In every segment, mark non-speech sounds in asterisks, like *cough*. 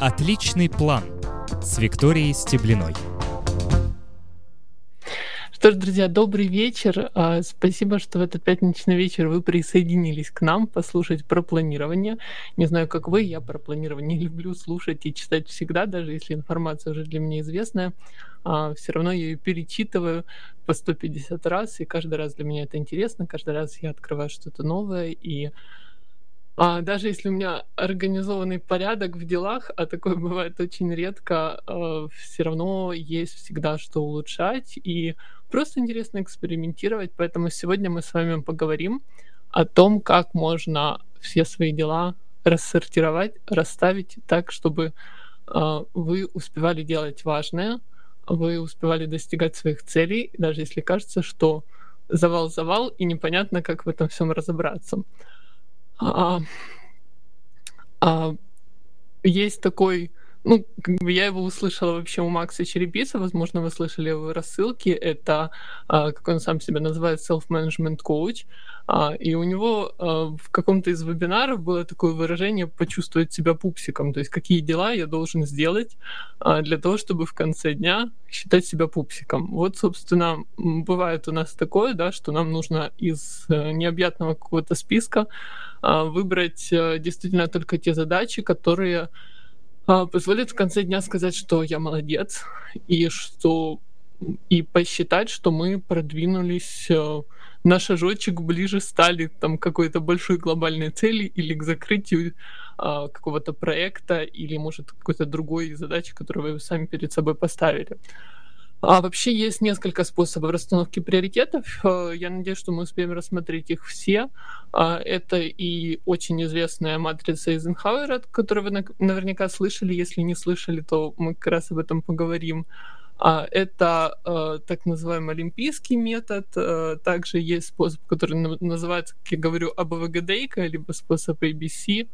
Отличный план с Викторией Стеблиной. Что ж, друзья, добрый вечер. А, спасибо, что в этот пятничный вечер вы присоединились к нам послушать про планирование. Не знаю, как вы, я про планирование *laughs* люблю слушать и читать всегда, даже если информация уже для меня известная. А, Все равно я ее перечитываю по 150 раз, и каждый раз для меня это интересно, каждый раз я открываю что-то новое, и а, даже если у меня организованный порядок в делах, а такое бывает очень редко, э, все равно есть всегда что улучшать и просто интересно экспериментировать. Поэтому сегодня мы с вами поговорим о том, как можно все свои дела рассортировать, расставить так, чтобы э, вы успевали делать важное, вы успевали достигать своих целей, даже если кажется, что завал-завал и непонятно, как в этом всем разобраться. А, а, есть такой, ну, я его услышала вообще у Макса Череписа, возможно, вы слышали его рассылки, это, а, как он сам себя называет, self-management coach, а, и у него а, в каком-то из вебинаров было такое выражение «почувствовать себя пупсиком», то есть какие дела я должен сделать а, для того, чтобы в конце дня считать себя пупсиком. Вот, собственно, бывает у нас такое, да, что нам нужно из э, необъятного какого-то списка а, выбрать э, действительно только те задачи, которые а, позволят в конце дня сказать, что я молодец, и что и посчитать, что мы продвинулись э, на шажочек ближе стали там какой-то большой глобальной цели или к закрытию а, какого-то проекта или может какой-то другой задачи, которую вы сами перед собой поставили. А вообще есть несколько способов расстановки приоритетов. Э, я надеюсь, что мы успеем рассмотреть их все. А, это и очень известная матрица Эйзенхауэра, которую вы наверняка слышали. Если не слышали, то мы как раз об этом поговорим. А, это э, так называемый олимпийский метод. Э, также есть способ, который называется, как я говорю, АБВГДейка, либо способ ABC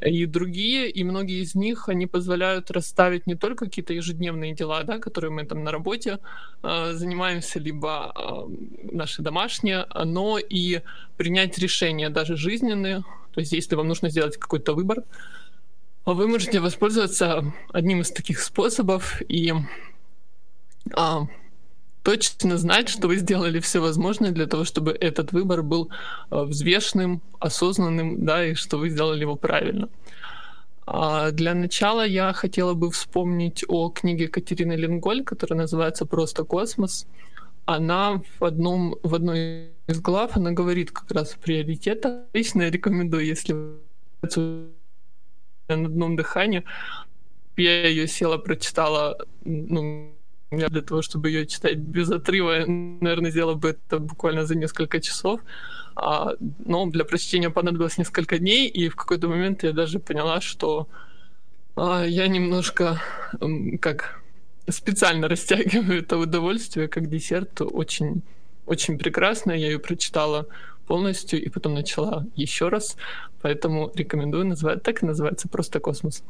и другие, и многие из них, они позволяют расставить не только какие-то ежедневные дела, да, которые мы там на работе э, занимаемся, либо э, наши домашние, но и принять решения, даже жизненные. То есть, если вам нужно сделать какой-то выбор, вы можете воспользоваться одним из таких способов и э, точно знать, что вы сделали все возможное для того, чтобы этот выбор был э, взвешенным, осознанным, да, и что вы сделали его правильно. А для начала я хотела бы вспомнить о книге Катерины Ленголь, которая называется «Просто космос». Она в, одном, в одной из глав, она говорит как раз о приоритетах. Лично я рекомендую, если на одном дыхании. Я ее села, прочитала, ну, я для того, чтобы ее читать без отрыва, наверное, сделал бы это буквально за несколько часов. А, но для прочтения понадобилось несколько дней, и в какой-то момент я даже поняла, что а, я немножко как специально растягиваю это удовольствие как десерт. Очень, очень прекрасно. Я ее прочитала полностью и потом начала еще раз. Поэтому рекомендую назвать так и называется просто космос.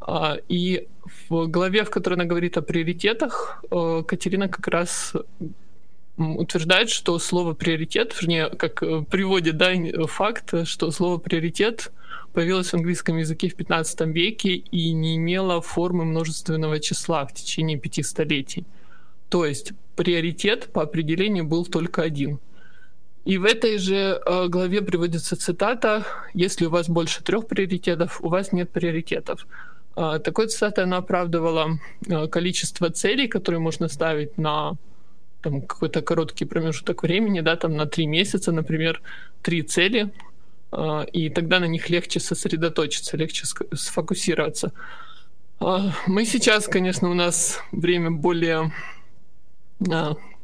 А, и в главе, в которой она говорит о приоритетах, э, Катерина как раз утверждает, что слово приоритет, вернее, как э, приводит да, факт, что слово приоритет появилось в английском языке в 15 веке и не имело формы множественного числа в течение пяти столетий. То есть приоритет по определению был только один. И в этой же э, главе приводится цитата «Если у вас больше трех приоритетов, у вас нет приоритетов». А, такой цитатой она оправдывала а, количество целей, которые можно ставить на там, какой-то короткий промежуток времени, да, там на три месяца, например, три цели, а, и тогда на них легче сосредоточиться, легче сфокусироваться. Мы сейчас, конечно, у нас время более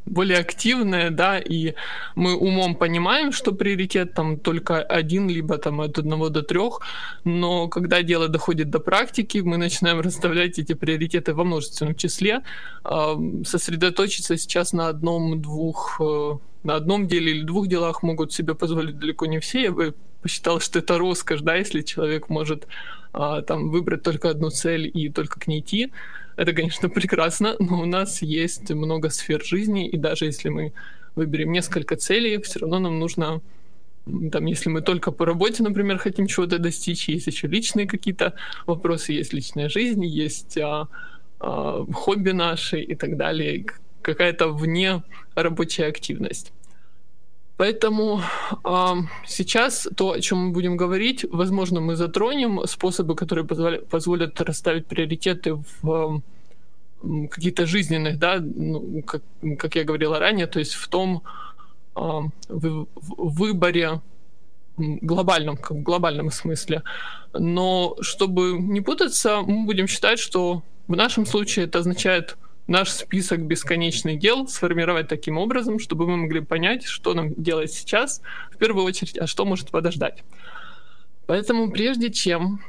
более активная, да, и мы умом понимаем, что приоритет там только один, либо там от одного до трех, но когда дело доходит до практики, мы начинаем расставлять эти приоритеты во множественном числе, сосредоточиться сейчас на одном-двух, э, на одном деле или двух делах могут себе позволить далеко не все, я бы посчитал, что это роскошь, да, если человек может а, там выбрать только одну цель и только к ней идти, это, конечно, *laughs* прекрасно, но у нас есть много сфер жизни, и даже если мы выберем несколько целей, все равно нам нужно там, если мы только по работе, например, хотим чего-то достичь, есть еще личные какие-то вопросы, есть личная жизнь, есть а, а, хобби наши и так далее, какая-то вне рабочая активность. Поэтому э, сейчас то, о чем мы будем говорить, возможно, мы затронем способы, которые позволят, позволят расставить приоритеты в э, каких-то жизненных, да, ну, как, как я говорила ранее, то есть в том э, в, в выборе глобальном, как в глобальном смысле. Но чтобы не путаться, мы будем считать, что в нашем случае это означает наш список бесконечных дел сформировать таким образом, чтобы мы могли понять, что нам делать сейчас, в первую очередь, а что может подождать. Поэтому прежде чем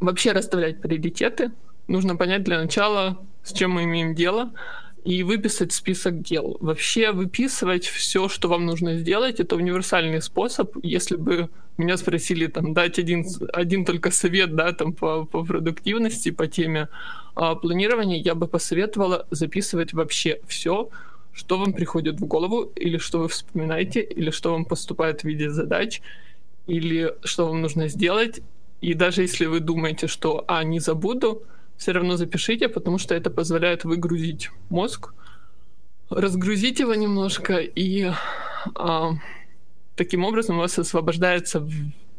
вообще расставлять приоритеты, нужно понять для начала, с чем мы имеем дело, и выписать список дел. Вообще выписывать все, что вам нужно сделать, это универсальный способ. Если бы меня спросили там дать один, один только совет, да, там по, по продуктивности, по теме а, планирования, я бы посоветовала записывать вообще все, что вам приходит в голову, или что вы вспоминаете, или что вам поступает в виде задач, или что вам нужно сделать. И даже если вы думаете, что «а, не забуду», все равно запишите, потому что это позволяет выгрузить мозг, разгрузить его немножко, и а, таким образом у вас освобождается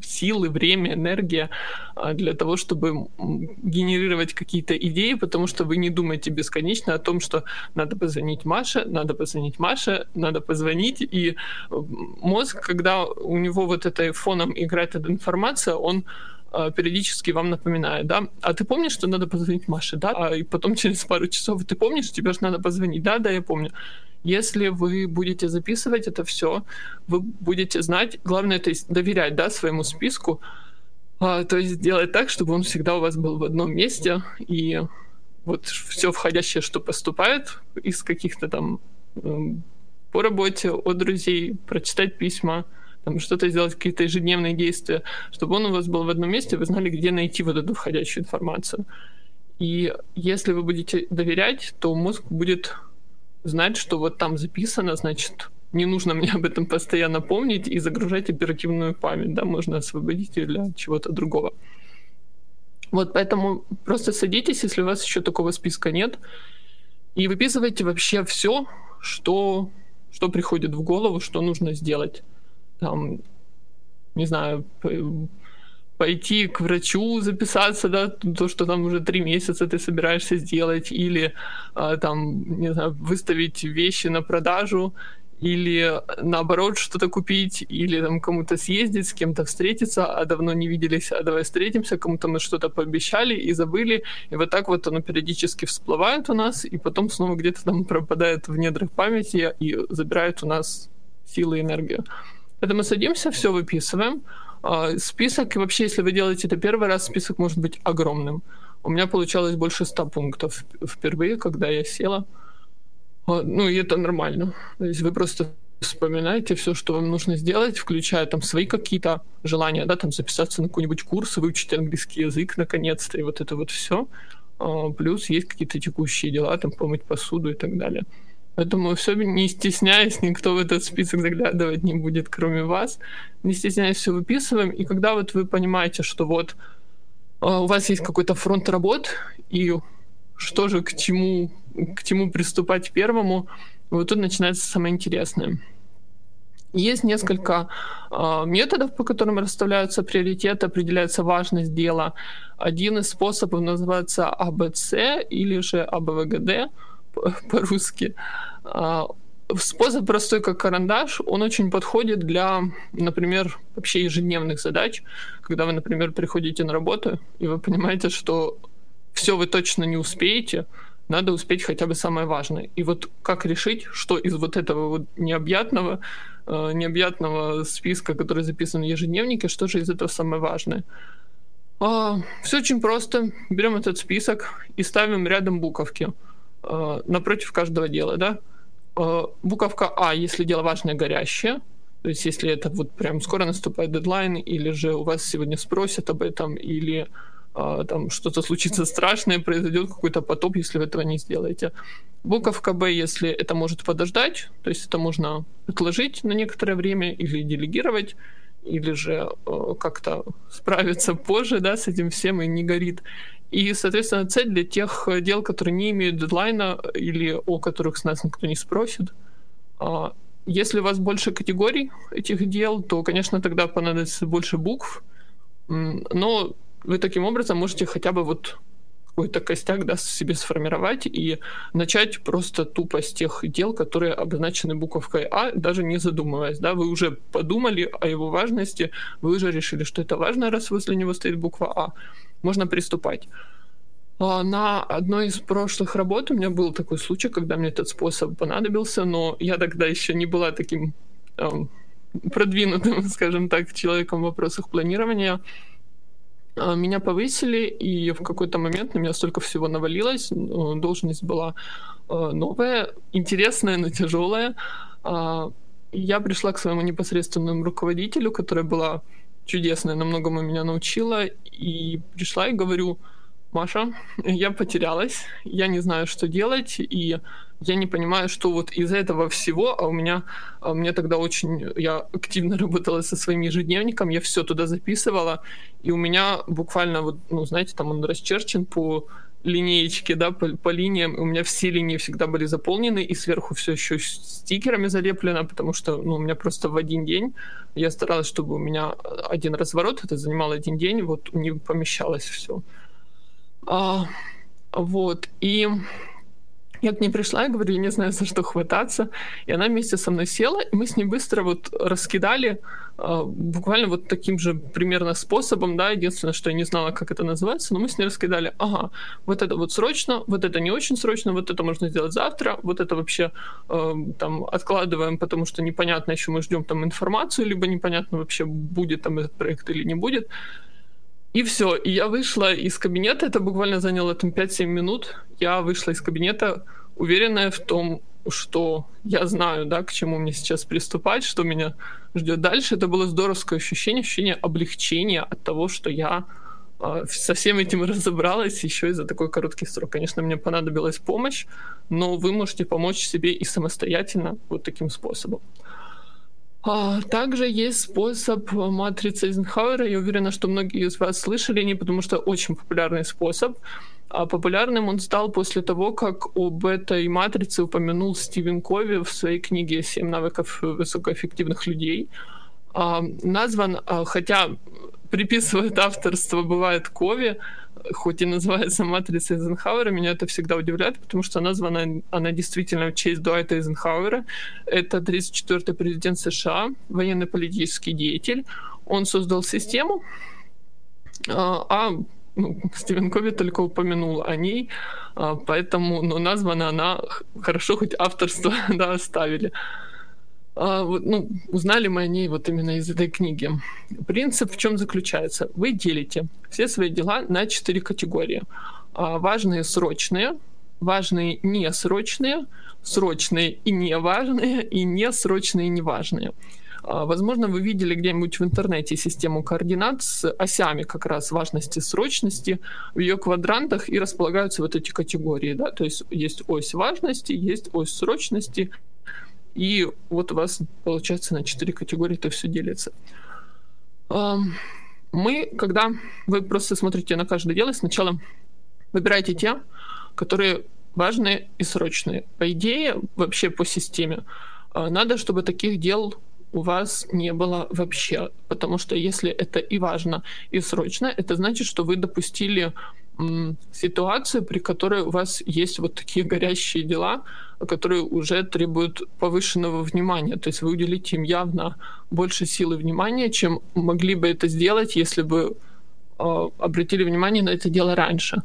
силы, время, энергия а, для того, чтобы генерировать какие-то идеи, потому что вы не думаете бесконечно о том, что надо позвонить Маше, надо позвонить Маше, надо позвонить, и мозг, когда у него вот этой фоном играет эта информация, он периодически вам напоминает, да, а ты помнишь, что надо позвонить Маше, да, а и потом через пару часов ты помнишь, тебе же надо позвонить, да, да, я помню. Если вы будете записывать это все, вы будете знать, главное, то есть доверять, да, своему списку, а, то есть делать так, чтобы он всегда у вас был в одном месте, и вот все входящее, что поступает из каких-то там эм, по работе, от друзей, прочитать письма, там, что-то сделать, какие-то ежедневные действия, чтобы он у вас был в одном месте, вы знали, где найти вот эту входящую информацию. И если вы будете доверять, то мозг будет знать, что вот там записано, значит, не нужно мне об этом постоянно помнить и загружать оперативную память, да, можно освободить ее для чего-то другого. Вот поэтому просто садитесь, если у вас еще такого списка нет, и выписывайте вообще все, что, что приходит в голову, что нужно сделать там, не знаю, пойти к врачу записаться, да, то, что там уже три месяца ты собираешься сделать, или а, там, не знаю, выставить вещи на продажу, или наоборот что-то купить, или там кому-то съездить, с кем-то встретиться, а давно не виделись, а давай встретимся, кому-то мы что-то пообещали и забыли, и вот так вот оно периодически всплывает у нас, и потом снова где-то там пропадает в недрах памяти и забирает у нас силы и энергию. Поэтому садимся, все выписываем. А, список, и вообще, если вы делаете это первый раз, список может быть огромным. У меня получалось больше 100 пунктов впервые, когда я села. А, ну, и это нормально. То есть вы просто вспоминаете все, что вам нужно сделать, включая там свои какие-то желания, да, там записаться на какой-нибудь курс, выучить английский язык наконец-то, и вот это вот все. А, плюс есть какие-то текущие дела, там помыть посуду и так далее. Поэтому все не стесняясь, никто в этот список заглядывать не будет, кроме вас. Не стесняясь, все выписываем. И когда вот вы понимаете, что вот uh, у вас есть какой-то фронт работ, и что же к чему, к чему приступать первому, вот тут начинается самое интересное. Есть несколько э, методов, по которым расставляются приоритеты, определяется важность дела. Один из способов называется АБЦ или же АБВГД *laughs* по-русски. А, способ простой, как карандаш, он очень подходит для, например, вообще ежедневных задач, когда вы, например, приходите на работу, и вы понимаете, что все вы точно не успеете, надо успеть хотя бы самое важное. И вот как решить, что из вот этого вот необъятного, э, необъятного списка, который записан в ежедневнике, что же из этого самое важное? А, все очень просто. Берем этот список и ставим рядом буковки. Э, напротив каждого дела, да. Э, буковка А, если дело важное, горящее, то есть если это вот прям скоро наступает дедлайн, или же у вас сегодня спросят об этом, или а, там что-то случится страшное, произойдет какой-то потоп, если вы этого не сделаете. Буковка Б, если это может подождать, то есть это можно отложить на некоторое время или делегировать, или же э, как-то справиться позже да, с этим всем и не горит. И, соответственно, цель для тех дел, которые не имеют дедлайна или о которых с нас никто не спросит. А, если у вас больше категорий этих дел, то, конечно, тогда понадобится больше букв, но вы таким образом можете хотя бы вот какой-то костяк да, себе сформировать и начать просто тупо с тех дел, которые обозначены буковкой А, даже не задумываясь. Да, вы уже подумали о его важности, вы уже решили, что это важно, раз возле него стоит буква А. Можно приступать. А, на одной из прошлых работ у меня был такой случай, когда мне этот способ понадобился, но я тогда еще не была таким эм, продвинутым, *laughs* скажем так, человеком в вопросах планирования. А, меня повысили, и в какой-то момент на меня столько всего навалилось. Ну, должность была а, новая, интересная, но тяжелая. А, я пришла к своему непосредственному руководителю, которая была чудесная, на многому меня научила, и пришла и говорю, Маша, *laughs* я потерялась, я не знаю, что делать, и я не понимаю, что вот из этого всего, а у меня, а меня тогда очень, я активно *laughs* работала со своим ежедневником, я все туда записывала, и у меня буквально вот, ну, знаете, там он расчерчен по линеечке, да, по, по линиям, у меня все линии всегда были заполнены, и сверху все еще стикерами залеплено, потому что, ну, у меня просто в один день, я старалась, чтобы у меня один разворот, это занимал один день, вот не помещалось все. А, вот, и я к ней пришла и говорю, я не знаю, за что хвататься. И она вместе со мной села, и мы с ней быстро вот раскидали э, буквально вот таким же примерно способом, да, единственное, что я не знала, как это называется, но мы с ней раскидали, ага, вот это вот срочно, вот это не очень срочно, вот это можно сделать завтра, вот это вообще э, там откладываем, потому что непонятно еще мы ждем там информацию, либо непонятно вообще будет там этот проект или не будет. И все. И я вышла из кабинета, это буквально заняло там 5-7 минут. Я вышла из кабинета, уверенная в том, что я знаю, да, к чему мне сейчас приступать, что меня ждет дальше. Это было здоровское ощущение, ощущение облегчения от того, что я э, со всем этим разобралась еще и за такой короткий срок. Конечно, мне понадобилась помощь, но вы можете помочь себе и самостоятельно вот таким способом. А, также есть способ матрицы Эйзенхауэра. Я уверена, что многие из вас слышали не, потому что очень популярный способ. А популярным он стал после того, как об этой матрице упомянул Стивен Кови в своей книге «Семь навыков высокоэффективных людей». А, назван, а, хотя приписывает авторство, бывает Кови, хоть и называется матрица Эйзенхауэра, меня это всегда удивляет, потому что названа она действительно в честь Дуайта Эйзенхауэра. Это 34-й президент США, военно-политический деятель. Он создал систему, а, а ну, Стивен Кови только упомянул о ней, а, поэтому ну, названа она хорошо, хоть авторство *laughs* да, оставили. А, ну, узнали мы о ней вот именно из этой книги. Принцип в чем заключается? Вы делите все свои дела на четыре категории. А, важные срочные, важные несрочные, срочные и неважные, и несрочные и неважные. А, возможно, вы видели где-нибудь в интернете систему координат с осями как раз важности, срочности в ее квадрантах и располагаются вот эти категории. Да? То есть есть ось важности, есть ось срочности и вот у вас, получается, на четыре категории это все делится. Мы, когда вы просто смотрите на каждое дело, сначала выбираете те, которые важные и срочные. По идее, вообще по системе, а, надо, чтобы таких дел у вас не было вообще. Потому что если это и важно, и срочно, это значит, что вы допустили ситуацию, при которой у вас есть вот такие горящие дела, которые уже требуют повышенного внимания. То есть вы уделите им явно больше силы внимания, чем могли бы это сделать, если бы э, обратили внимание на это дело раньше.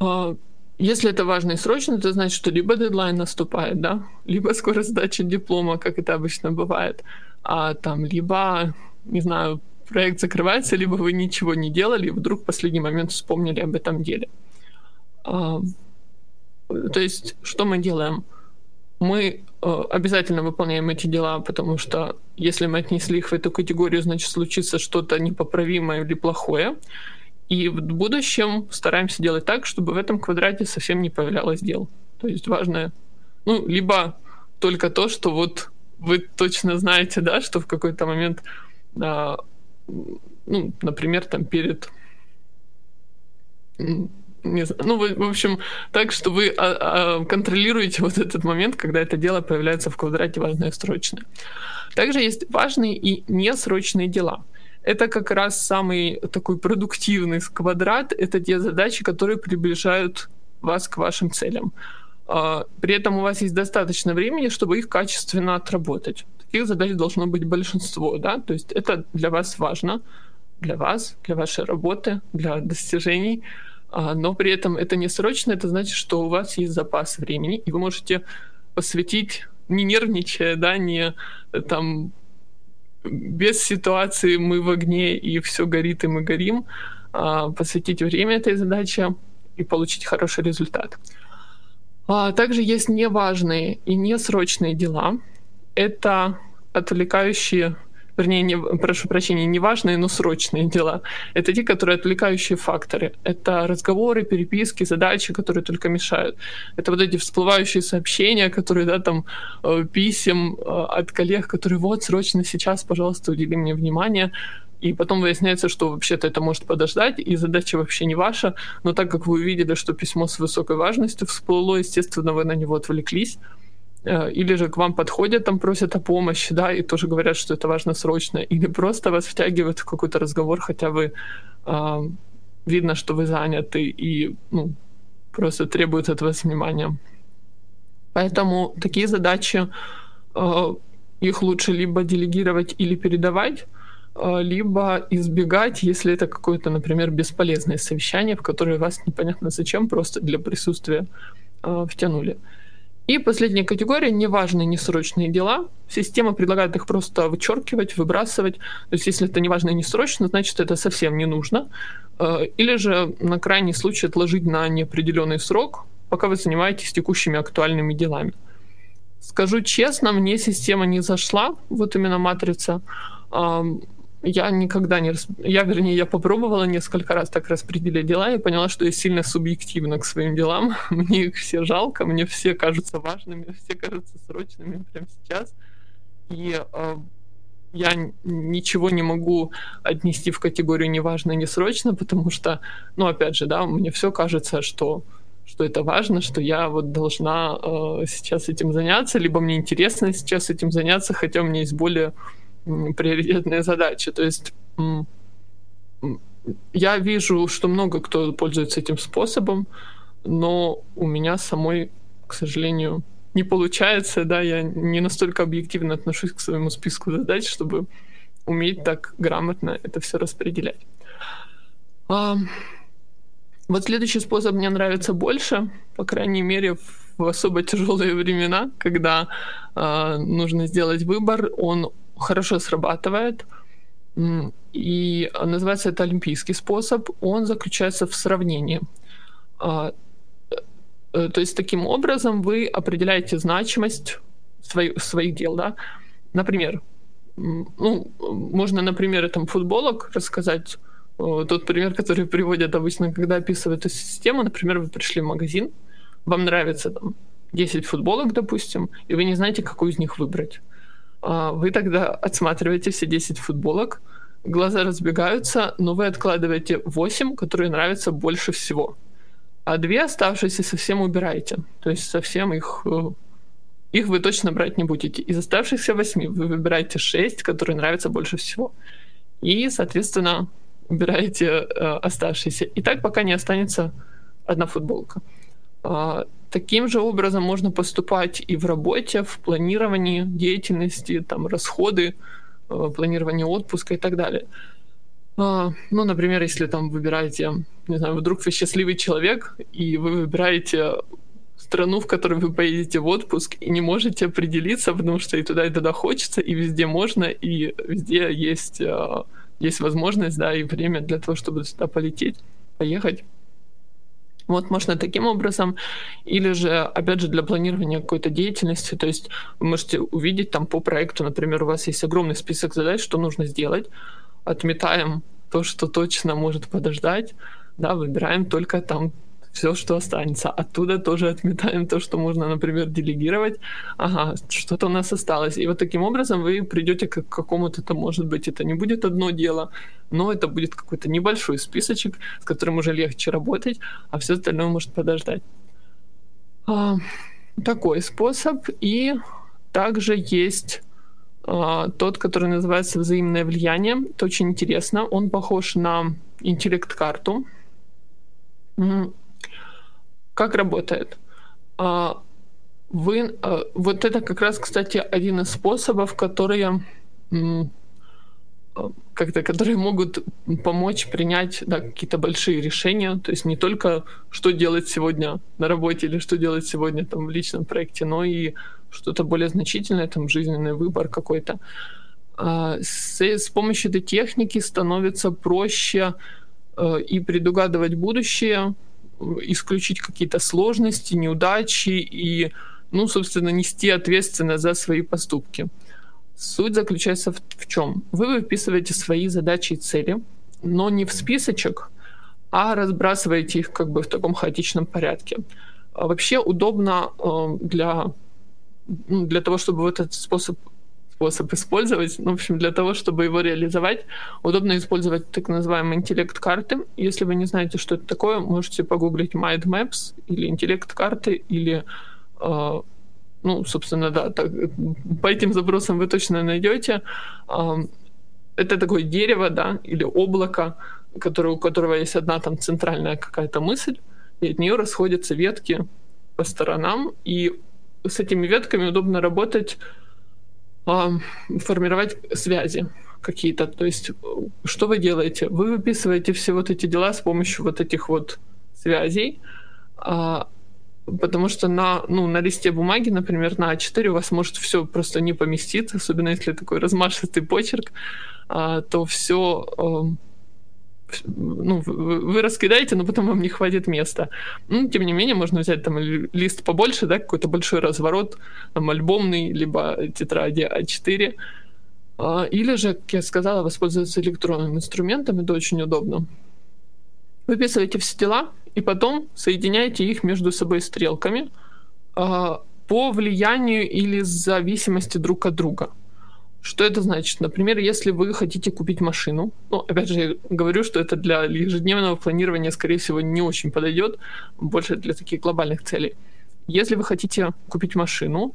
Э, если это важно и срочно, это значит, что либо дедлайн наступает, да, либо скоро сдача диплома, как это обычно бывает, а там либо, не знаю, проект закрывается, либо вы ничего не делали, и вдруг в последний момент вспомнили об этом деле. А, то есть, что мы делаем? Мы э, обязательно выполняем эти дела, потому что если мы отнесли их в эту категорию, значит случится что-то непоправимое или плохое. И в будущем стараемся делать так, чтобы в этом квадрате совсем не появлялось дел. То есть важное, ну, либо только то, что вот вы точно знаете, да, что в какой-то момент, а, ну, например, там перед не знаю, ну, в, общем, так, что вы а, а, контролируете вот этот момент, когда это дело появляется в квадрате важное и срочное. Также есть важные и несрочные дела. Это как раз самый такой продуктивный квадрат. Это те задачи, которые приближают вас к вашим целям. А, при этом у вас есть достаточно времени, чтобы их качественно отработать. Таких задач должно быть большинство, да, то есть это для вас важно, для вас, для вашей работы, для достижений, а, но при этом это не срочно, это значит, что у вас есть запас времени, и вы можете посвятить, не нервничая, да, не э, там без ситуации мы в огне и все горит и мы горим, а посвятить время этой задаче и получить хороший результат. А также есть неважные и несрочные дела. Это отвлекающие, вернее, не, прошу прощения, неважные, но срочные дела. Это те, которые отвлекающие факторы. Это разговоры, переписки, задачи, которые только мешают. Это вот эти всплывающие сообщения, которые, да, там, э, писем э, от коллег, которые вот, срочно сейчас, пожалуйста, удели мне внимание и потом выясняется, что вообще-то это может подождать, и задача вообще не ваша, но так как вы увидели, что письмо с высокой важностью всплыло, естественно, вы на него отвлеклись, или же к вам подходят, там просят о помощи, да, и тоже говорят, что это важно срочно, *laughs* или просто вас втягивают в какой-то разговор, хотя вы э, видно, что вы заняты и ну, просто требуют от вас внимания. Поэтому такие задачи э, их лучше либо делегировать или передавать, а, либо избегать, если это какое-то, например, бесполезное совещание, в которое вас непонятно зачем, просто для присутствия э, втянули. И последняя категория — неважные несрочные дела. Система предлагает их просто вычеркивать, выбрасывать. То есть если это неважно и несрочно, значит, это совсем не нужно. Э, или же на крайний случай отложить на неопределенный срок, пока вы занимаетесь текущими актуальными делами. Скажу честно, мне система не зашла, вот именно матрица я никогда не... Рас... Я, вернее, я попробовала несколько раз так распределить дела и поняла, что я сильно субъективна к своим делам. *laughs* Мне их все жалко, мне все кажутся важными, *laughs* все кажутся срочными прямо сейчас. И э, я ничего не могу отнести в категорию неважно, не срочно, потому что, ну, опять же, да, мне все кажется, что что это важно, что я вот должна э, сейчас этим заняться, либо мне интересно сейчас этим заняться, хотя у меня есть более приоритетные задачи. То есть я вижу, что много кто пользуется этим способом, но у меня самой, к сожалению, не получается, да, я не настолько объективно отношусь к своему списку задач, чтобы уметь так грамотно это все распределять. А, вот следующий способ мне нравится больше, по крайней мере, в особо тяжелые времена, когда а, нужно сделать выбор, он хорошо срабатывает. И называется это олимпийский способ. Он заключается в сравнении. А, э, то есть таким образом вы определяете значимость своих, своих дел. Да? Например, ну, можно, например, там футболок рассказать. Тот пример, который приводят обычно, когда описывают эту систему. Например, вы пришли в магазин, вам нравится там 10 футболок, допустим, и вы не знаете, какую из них выбрать. А, вы тогда отсматриваете все 10 футболок, глаза разбегаются, но вы откладываете 8, которые нравятся больше всего. А две оставшиеся совсем убираете. То есть совсем их, э, их вы точно брать не будете. Из оставшихся 8 вы выбираете 6, которые нравятся больше всего. И, соответственно, убираете э, оставшиеся. И так пока не останется одна футболка. Таким же образом можно поступать и в работе, в планировании деятельности, там, расходы, э, планирование отпуска и так далее. А, ну, например, если там выбираете, не знаю, вдруг вы счастливый человек, и вы выбираете страну, в которой вы поедете в отпуск, и не можете определиться, потому что и туда, и туда хочется, и везде можно, и везде есть, э, есть возможность, да, и время для того, чтобы сюда полететь, поехать. Вот можно таким образом, или же, опять же, для планирования какой-то деятельности, то есть вы можете увидеть там по проекту, например, у вас есть огромный список задач, что нужно сделать, отметаем то, что точно может подождать, да, выбираем только там все, что останется. Оттуда тоже отметаем то, что можно, например, делегировать. Ага, что-то у нас осталось. И вот таким образом вы придете к какому-то, это может быть, это не будет одно дело, но это будет какой-то небольшой списочек, с которым уже легче работать, а все остальное может подождать. А, такой способ. И также есть а, тот, который называется взаимное влияние. Это очень интересно. Он похож на интеллект-карту. Как работает? А, вы, а, вот это как раз, кстати, один из способов, которые как-то, которые могут помочь принять да, какие-то большие решения, то есть не только что делать сегодня на работе или что делать сегодня там в личном проекте, но и что-то более значительное, там жизненный выбор какой-то. А, с, с помощью этой техники становится проще э, и предугадывать будущее, исключить какие-то сложности, неудачи и, ну, собственно, нести ответственность за свои поступки. Суть заключается в, в чем? Вы выписываете свои задачи и цели, но не в списочек, а разбрасываете их как бы в таком хаотичном порядке. А вообще удобно э, для, ну, для того, чтобы вот этот способ способ использовать. Ну, в общем, для того, чтобы его реализовать, удобно использовать так называемые интеллект-карты. Если вы не знаете, что это такое, можете погуглить Mind Maps или интеллект-карты, или э, ну, собственно, да, так, по этим запросам вы точно найдете. Э, это такое дерево, да, или облако, которое, у которого есть одна там центральная какая-то мысль, и от нее расходятся ветки по сторонам, и с этими ветками удобно работать формировать связи какие-то. То есть, что вы делаете? Вы выписываете все вот эти дела с помощью вот этих вот связей, а, потому что на, ну, на листе бумаги, например, на А4 у вас может все просто не поместиться, особенно если такой размашистый почерк, а, то все ну, вы раскидаете, но потом вам не хватит места. Ну, тем не менее, можно взять там лист побольше, да, какой-то большой разворот, там, альбомный, либо тетради А4. А, или же, как я сказала, воспользоваться электронным инструментом, это очень удобно. Выписываете все дела, и потом соединяете их между собой стрелками а, по влиянию или зависимости друг от друга. Что это значит? Например, если вы хотите купить машину, ну, опять же, я говорю, что это для ежедневного планирования, скорее всего, не очень подойдет, больше для таких глобальных целей. Если вы хотите купить машину,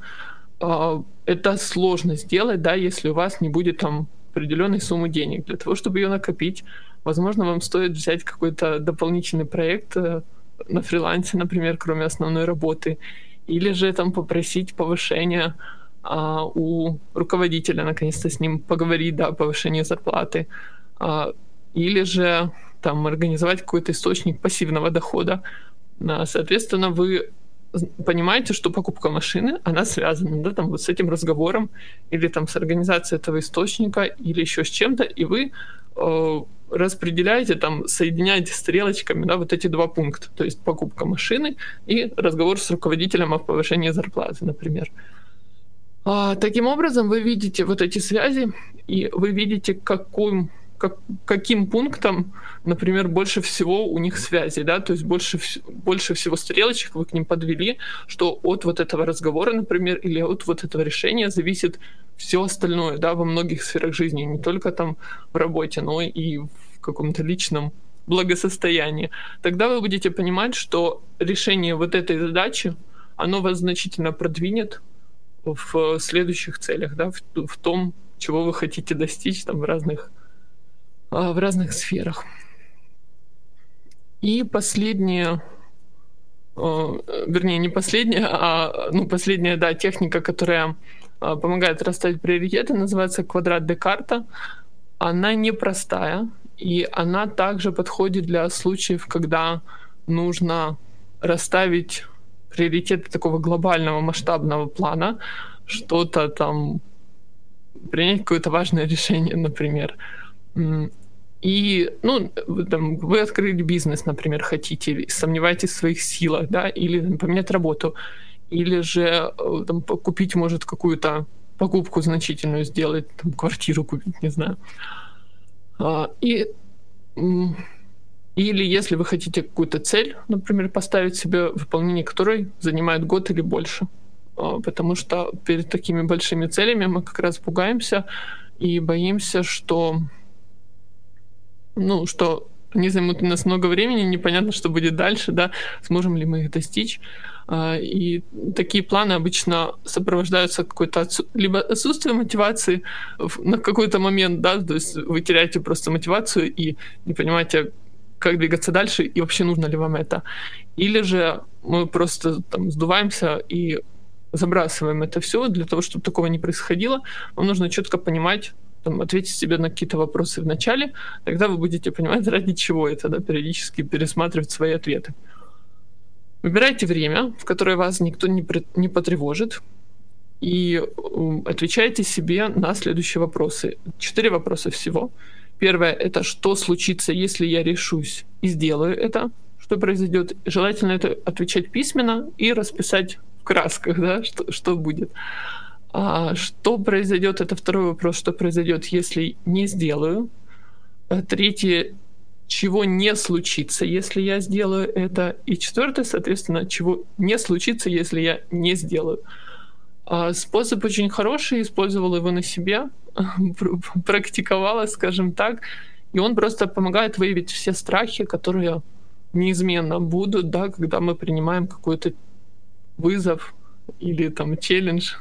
а, это сложно сделать, да, если у вас не будет там определенной суммы денег. Для того, чтобы ее накопить, возможно, вам стоит взять какой-то дополнительный проект э, на фрилансе, например, кроме основной работы, или же там попросить повышения а, у руководителя наконец-то с ним поговорить, да, о повышении зарплаты, а, или же там организовать какой-то источник пассивного дохода. А, соответственно, вы понимаете, что покупка машины, она связана, да, там вот с этим разговором или там с организацией этого источника или еще с чем-то, и вы э, распределяете, там, соединяете стрелочками, да, вот эти два пункта, то есть покупка машины и разговор с руководителем о повышении зарплаты, например. А, таким образом, вы видите вот эти связи, и вы видите, каким, как, каким пунктом, например, больше всего у них связи, да, то есть больше, больше всего стрелочек вы к ним подвели, что от вот этого разговора, например, или от вот этого решения зависит все остальное, да, во многих сферах жизни, не только там в работе, но и в каком-то личном благосостоянии. Тогда вы будете понимать, что решение вот этой задачи, оно вас значительно продвинет, в следующих целях, да, в, в том, чего вы хотите достичь там в разных, а, в разных сферах. И последняя, вернее, не последняя, а ну, последняя, да, техника, которая а, помогает расставить приоритеты, называется квадрат Декарта. Она непростая, и она также подходит для случаев, когда нужно расставить приоритеты такого глобального масштабного плана, что-то там принять какое-то важное решение, например. И, ну, там, вы открыли бизнес, например, хотите, сомневаетесь в своих силах, да, или там, поменять работу, или же э, там, купить, может, какую-то покупку значительную сделать, там, квартиру купить, не знаю. А, и или если вы хотите какую-то цель, например, поставить себе, выполнение которой занимает год или больше. А, потому что перед такими большими целями мы как раз пугаемся и боимся, что, ну, что они займут у нас много времени, непонятно, что будет дальше, да, сможем ли мы их достичь. А, и такие планы обычно сопровождаются какой-то отсу... либо отсутствием мотивации на какой-то момент, да, то есть вы теряете просто мотивацию и не понимаете, как двигаться дальше и вообще нужно ли вам это. Или же мы просто там сдуваемся и забрасываем это все для того, чтобы такого не происходило. Вам нужно четко понимать, там, ответить себе на какие-то вопросы в начале, тогда вы будете понимать, ради чего это, да, периодически пересматривать свои ответы. Выбирайте время, в которое вас никто не, при... не потревожит, и отвечайте себе на следующие вопросы. Четыре вопроса всего. Первое — это что случится, если я решусь и сделаю это, что произойдет. Желательно это отвечать письменно и расписать в красках, да, что, что будет. А что произойдет, это второй вопрос, что произойдет, если не сделаю. А третье, чего не случится, если я сделаю это. И четвертое, соответственно, чего не случится, если я не сделаю. А способ очень хороший, использовала его на себе, *laughs* практиковала, скажем так, и он просто помогает выявить все страхи, которые неизменно будут, да, когда мы принимаем какой-то вызов или там челлендж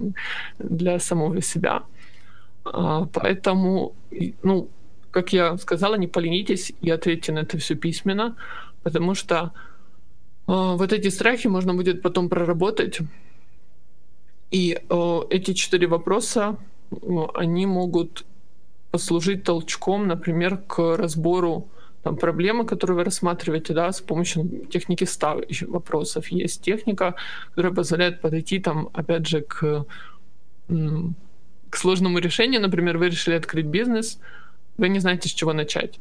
*laughs* для самого себя. А, поэтому, ну, как я сказала, не поленитесь и ответьте на это все письменно, потому что а, вот эти страхи можно будет потом проработать. И а, эти четыре вопроса, они могут послужить толчком, например, к разбору там, проблемы, которые вы рассматриваете, да, с помощью техники 100 вопросов. Есть техника, которая позволяет подойти, там, опять же, к, к сложному решению. Например, вы решили открыть бизнес, вы не знаете, с чего начать.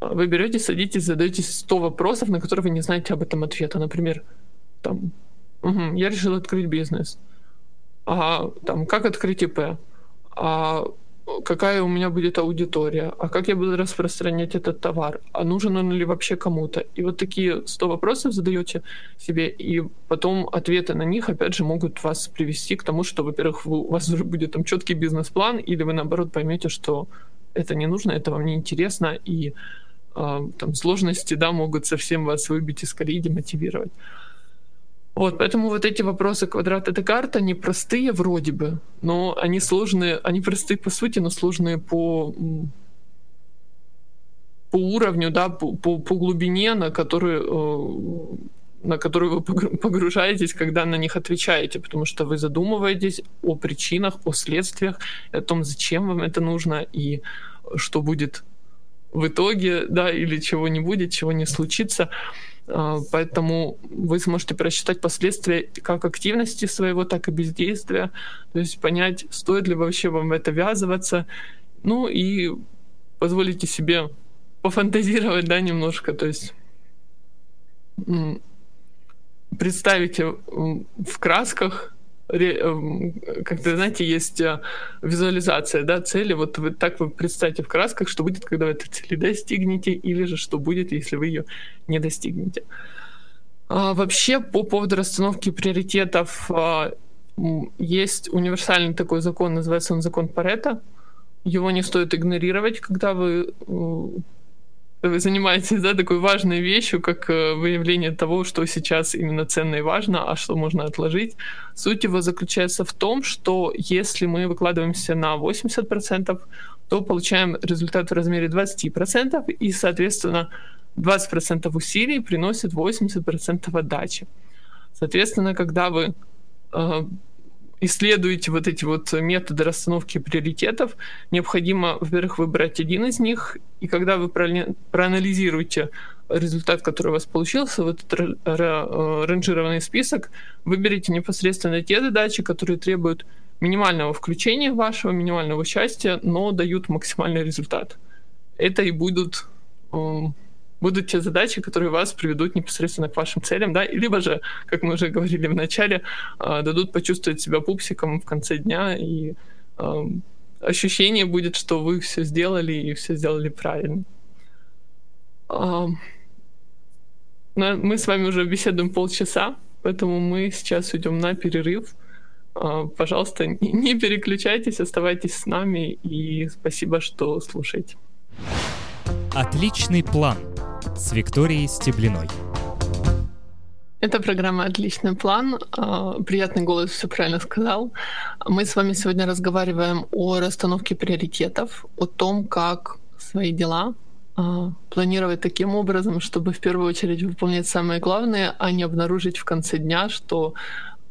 Вы берете, садитесь, задаете 100 вопросов, на которые вы не знаете об этом ответа. Например, там, угу, я решил открыть бизнес. А там, как открыть ИП? А какая у меня будет аудитория, а как я буду распространять этот товар, а нужен он ли вообще кому-то. И вот такие 100 вопросов задаете себе, и потом ответы на них, опять же, могут вас привести к тому, что, во-первых, у вас уже будет там четкий бизнес-план, или вы, наоборот, поймете, что это не нужно, это вам не интересно, и э, там сложности, да, могут совсем вас выбить из колеи, демотивировать. Вот, поэтому вот эти вопросы квадрата Декарта, они простые вроде бы, но они сложные, они простые по сути, но сложные по по уровню, да, по, по, по глубине, на которую, э, на которую вы погружаетесь, когда на них отвечаете, потому что вы задумываетесь о причинах, о следствиях, о том, зачем вам это нужно и что будет в итоге, да, или чего не будет, чего не случится. А, поэтому вы сможете просчитать последствия как активности своего, так и бездействия, то есть понять, стоит ли вообще вам это ввязываться, ну и позволите себе пофантазировать, да, немножко, то есть представите в красках как-то, знаете, есть э, визуализация да, цели. Вот вы так вы представьте в красках, что будет, когда вы этой цели достигнете, или же что будет, если вы ее не достигнете. А вообще, по поводу расстановки приоритетов, а, есть универсальный такой закон, называется он закон Парета. Его не стоит игнорировать, когда вы вы занимаетесь да, такой важной вещью, как э, выявление того, что сейчас именно ценно и важно, а что можно отложить. Суть его заключается в том, что если мы выкладываемся на 80%, то получаем результат в размере 20%, и, соответственно, 20% усилий приносит 80% отдачи. Соответственно, когда вы э, исследуете вот эти вот методы расстановки приоритетов, необходимо, во-первых, выбрать один из них, и когда вы проанализируете результат, который у вас получился, вот этот э, ранжированный список, выберите непосредственно те задачи, которые требуют минимального включения вашего, минимального участия, но дают максимальный результат. Это и будут будут те задачи, которые вас приведут непосредственно к вашим целям, да, либо же, как мы уже говорили в начале, а, дадут почувствовать себя пупсиком в конце дня, и ощущение будет, что вы все сделали и все сделали правильно. Мы с вами уже беседуем полчаса, поэтому мы сейчас идем на перерыв. А, пожалуйста, не переключайтесь, оставайтесь с нами и спасибо, что слушаете. Отличный план с Викторией Стеблиной. Это программа «Отличный план». А, приятный голос все правильно сказал. Мы с вами сегодня разговариваем о расстановке приоритетов, о том, как свои дела а, планировать таким образом, чтобы в первую очередь выполнять самое главное, а не обнаружить в конце дня, что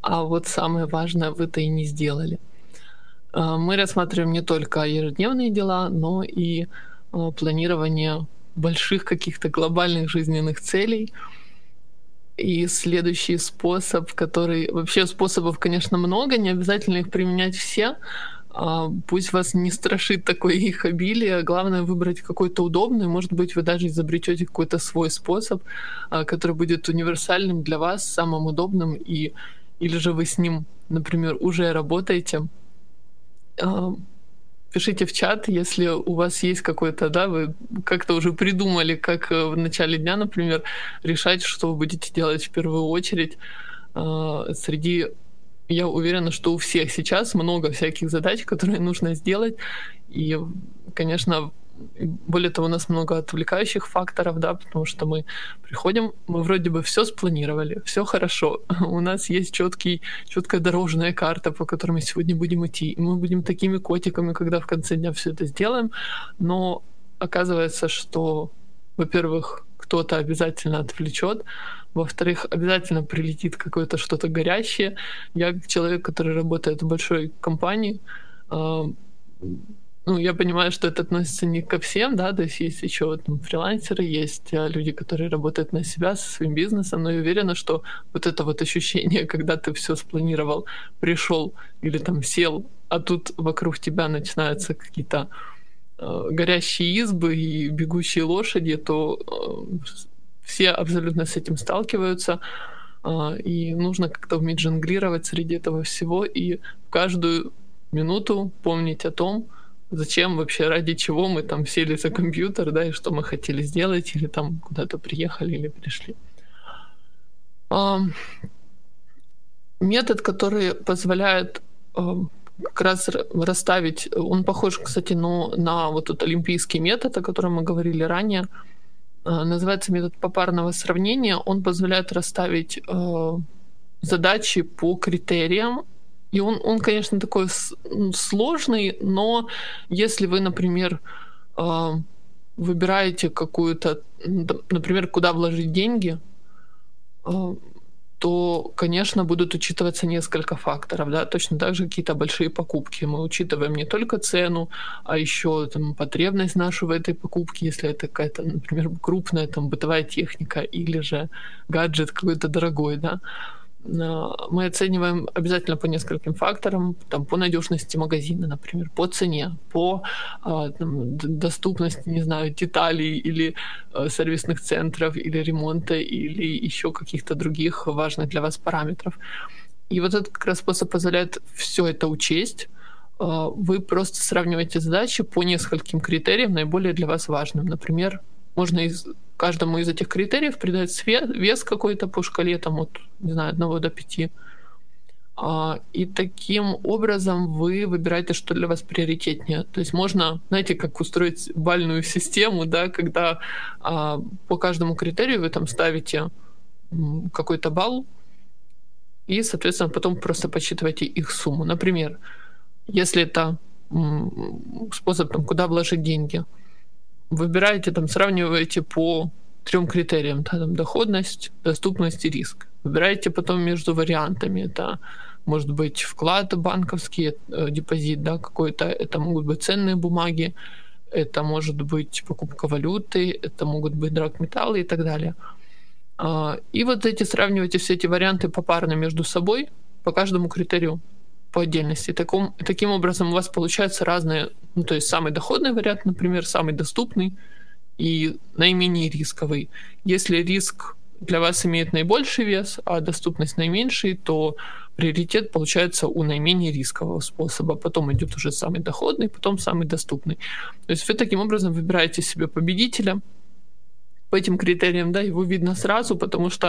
а вот самое важное вы-то и не сделали. А, мы рассматриваем не только ежедневные дела, но и планирование больших каких-то глобальных жизненных целей. И следующий способ, который... Вообще способов, конечно, много, не обязательно их применять все. А, пусть вас не страшит такое их обилие, главное выбрать какой-то удобный. Может быть, вы даже изобретете какой-то свой способ, который будет универсальным для вас, самым удобным и или же вы с ним, например, уже работаете, а, пишите в чат, если у вас есть какой-то, да, вы как-то уже придумали, как э, в начале дня, например, решать, что вы будете делать в первую очередь. А, среди я уверена, что у всех сейчас много всяких задач, которые нужно сделать. И, конечно, более того, у нас много отвлекающих факторов, да, потому что мы приходим, мы вроде бы все спланировали, все хорошо, *laughs* у нас есть четкий, четкая дорожная карта, по которой мы сегодня будем идти, и мы будем такими котиками, когда в конце дня все это сделаем, но оказывается, что, во-первых, кто-то обязательно отвлечет, во-вторых, обязательно прилетит какое-то что-то горящее. Я человек, который работает в большой компании, а, ну, я понимаю, что это относится не ко всем, да, то есть есть еще там, фрилансеры, есть а, люди, которые работают на себя со своим бизнесом, но я уверена, что вот это вот ощущение, *laughs* когда ты все спланировал, пришел или там сел, а тут вокруг тебя начинаются какие-то э, горящие избы и бегущие лошади, то э, все абсолютно с этим сталкиваются, э, и нужно как-то уметь жонглировать среди этого всего и в каждую минуту помнить о том, зачем вообще, ради чего мы там сели за компьютер, да, и что мы хотели сделать, или там куда-то приехали или пришли. А, метод, который позволяет а, как раз расставить, он похож, кстати, ну, на вот этот олимпийский метод, о котором мы говорили ранее, а, называется метод попарного сравнения. Он позволяет расставить задачи по критериям и он, он конечно, такой сложный, но если вы, например, а, выбираете какую-то, например, куда вложить деньги, а, то, конечно, будут учитываться несколько факторов, да, точно так же какие-то большие покупки. Мы учитываем не только цену, а еще там, потребность нашу в этой покупке, если это какая-то, например, крупная там бытовая техника или же гаджет какой-то дорогой, да. Мы оцениваем обязательно по нескольким факторам, там, по надежности магазина, например, по цене, по а, там, доступности, не знаю, деталей или э, сервисных центров, или ремонта, или еще каких-то других важных для вас параметров. И вот этот как раз способ позволяет все это учесть. Вы просто сравниваете задачи по нескольким критериям, наиболее для вас важным. Например, можно из каждому из этих критериев придать вес какой-то по шкале, там от, не знаю, 1 до 5. А, и таким образом вы выбираете, что для вас приоритетнее. То есть можно, знаете, как устроить бальную систему, да, когда а, по каждому критерию вы там ставите какой-то балл, и, соответственно, потом просто подсчитываете их сумму. Например, если это способ, там, куда вложить деньги – выбираете, там, сравниваете по трем критериям, да, там, доходность, доступность и риск. Выбираете потом между вариантами, это может быть вклад банковский, э, депозит, да, какой-то, это могут быть ценные бумаги, это может быть покупка валюты, это могут быть драгметаллы и так далее. А, и вот эти сравниваете все эти варианты попарно между собой по каждому критерию по отдельности. Таком, таким образом у вас получаются разные, ну, то есть самый доходный вариант, например, самый доступный и наименее рисковый. Если риск для вас имеет наибольший вес, а доступность наименьший, то приоритет получается у наименее рискового способа. Потом идет уже самый доходный, потом самый доступный. То есть вы таким образом выбираете себе победителя, по этим критериям, да, его видно сразу, потому что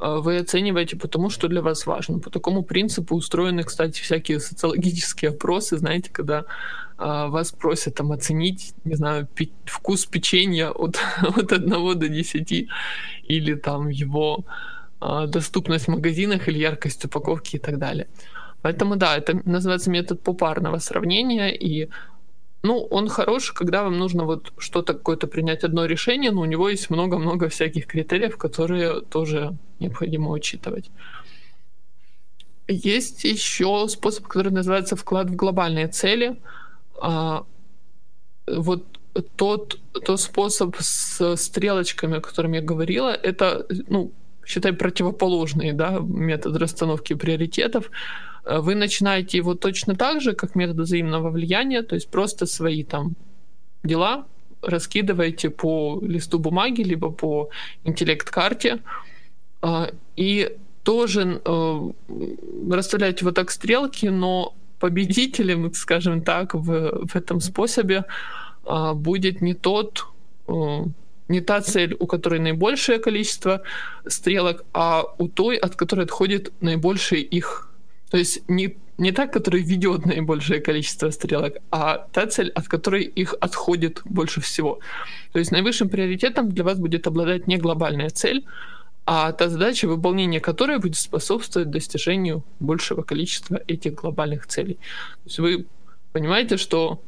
э, вы оцениваете по тому, что для вас важно. По такому принципу устроены, кстати, всякие социологические опросы, знаете, когда э, вас просят там оценить, не знаю, пи- вкус печенья от, *laughs* от 1 до 10, или там его э, доступность в магазинах, или яркость упаковки и так далее. Поэтому да, это называется метод попарного сравнения, и ну, он хорош, когда вам нужно вот что-то какое-то принять одно решение, но у него есть много-много всяких критериев, которые тоже необходимо учитывать. Есть еще способ, который называется вклад в глобальные цели. А, вот тот, тот способ с стрелочками, о котором я говорила, это, ну, считай, противоположный да, метод расстановки приоритетов. Э, вы начинаете его точно так же, как метод взаимного влияния, то есть просто свои там дела раскидываете по листу бумаги, либо по интеллект-карте, э, и тоже э, расставляете вот так стрелки, но победителем, *laughs* скажем так, в, в этом способе будет не тот, не та цель, у которой наибольшее количество стрелок, а у той, от которой отходит наибольшее их то есть не, не та, которая ведет наибольшее количество стрелок, а та цель, от которой их отходит больше всего. То есть наивысшим приоритетом для вас будет обладать не глобальная цель, а та задача, выполнение которой будет способствовать достижению большего количества этих глобальных целей. То есть вы понимаете, что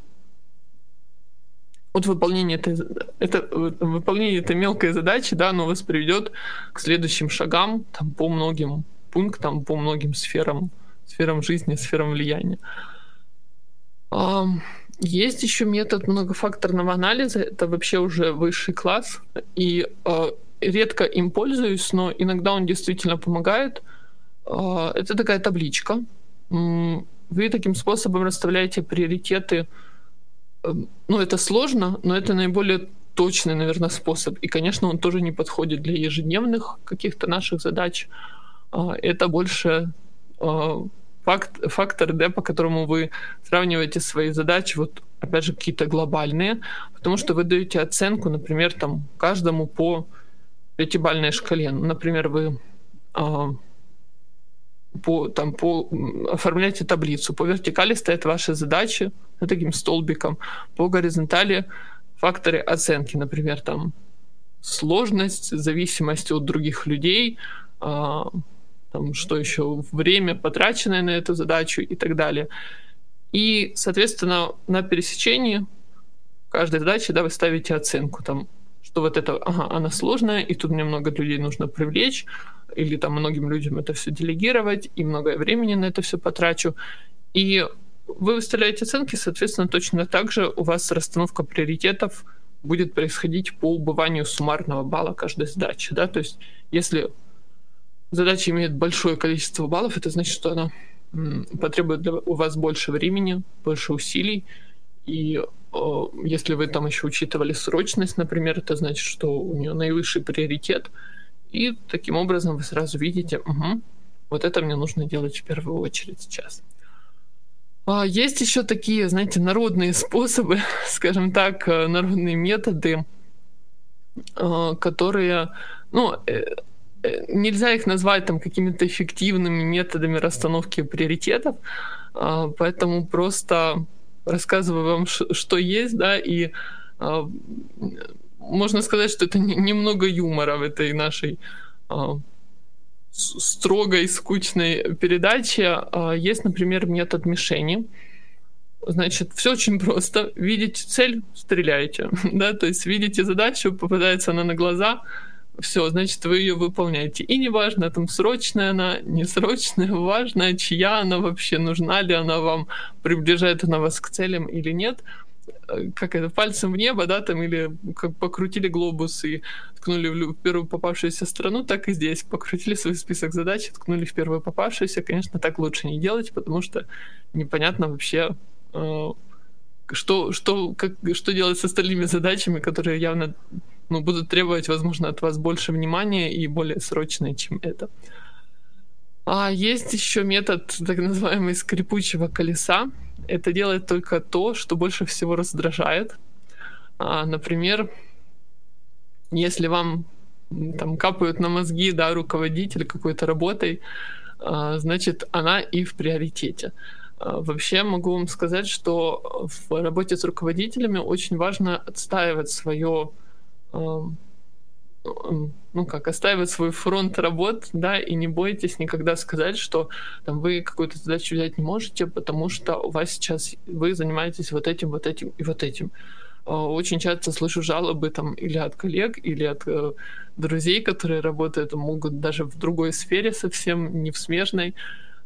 от выполнения этой, это, выполнение этой мелкой задачи, да, оно вас приведет к следующим шагам, там, по многим пунктам, по многим сферам сферам жизни, *laughs* сферам влияния. Есть еще метод многофакторного анализа, это вообще уже высший класс, и а, редко им пользуюсь, но иногда он действительно помогает. А, это такая табличка. Вы таким способом расставляете приоритеты. Эм, ну, это сложно, но это наиболее точный, наверное, способ. И, конечно, он тоже не подходит для ежедневных каких-то наших задач. А, это больше факт, фактор, да, по которому вы сравниваете свои задачи, вот опять же какие-то глобальные, потому что вы даете оценку, например, там каждому по пятибальной шкале. Ну, например, вы э, по, там, по, оформляете таблицу. По вертикали стоят ваши задачи ну, таким столбиком. По горизонтали факторы оценки, например, там сложность, зависимость от других людей, э, там, что еще, время, потраченное на эту задачу и так далее. И, соответственно, на пересечении каждой задачи да, вы ставите оценку, там, что вот это, ага, она сложная, и тут мне много людей нужно привлечь, или там многим людям это все делегировать, и много времени на это все потрачу. И вы выставляете оценки, соответственно, точно так же у вас расстановка приоритетов будет происходить по убыванию суммарного балла каждой задачи. Да? То есть если задача имеет большое количество баллов, это значит, что она потребует у вас больше времени, больше усилий. И о, если вы там еще учитывали срочность, например, это значит, что у нее наивысший приоритет. И таким образом вы сразу видите, угу, вот это мне нужно делать в первую очередь сейчас. А есть еще такие, знаете, народные способы, *laughs* скажем так, э, народные методы, э, которые, ну, э, Э, нельзя их назвать там какими-то эффективными методами расстановки приоритетов, а, поэтому просто рассказываю вам, что есть, да, и а, можно сказать, что это немного юмора в этой нашей а, строгой, скучной передаче. Есть, например, метод мишени. Значит, все очень просто. Видите цель, стреляете. *laughs* Да? То есть видите задачу, попадается она на глаза, все, значит, вы ее выполняете. И неважно, там срочная она, несрочная, *laughs* важная, чья она вообще, нужна ли она вам, приближает она вас к целям или нет. Э, как это, пальцем в небо, да, там, или как покрутили глобус и ткнули в первую попавшуюся страну, так и здесь. Покрутили свой список задач, ткнули в первую попавшуюся. Конечно, так лучше не делать, потому что непонятно вообще, э, что, что, как, что делать с остальными задачами, которые явно ну, будут требовать, возможно, от вас больше внимания и более срочные, чем это. А есть еще метод так называемый скрипучего колеса. Это делает только то, что больше всего раздражает. А, например, если вам там капают на мозги, да, руководитель какой-то работой, а, значит, она и в приоритете. А, вообще могу вам сказать, что в работе с руководителями очень важно отстаивать свое ну как, оставить свой фронт работ, да, и не бойтесь никогда сказать, что там вы какую-то задачу взять не можете, потому что у вас сейчас вы занимаетесь вот этим, вот этим и вот этим. А, очень часто слышу жалобы там или от коллег, или от э, друзей, которые работают, могут даже в другой сфере совсем, не в смежной,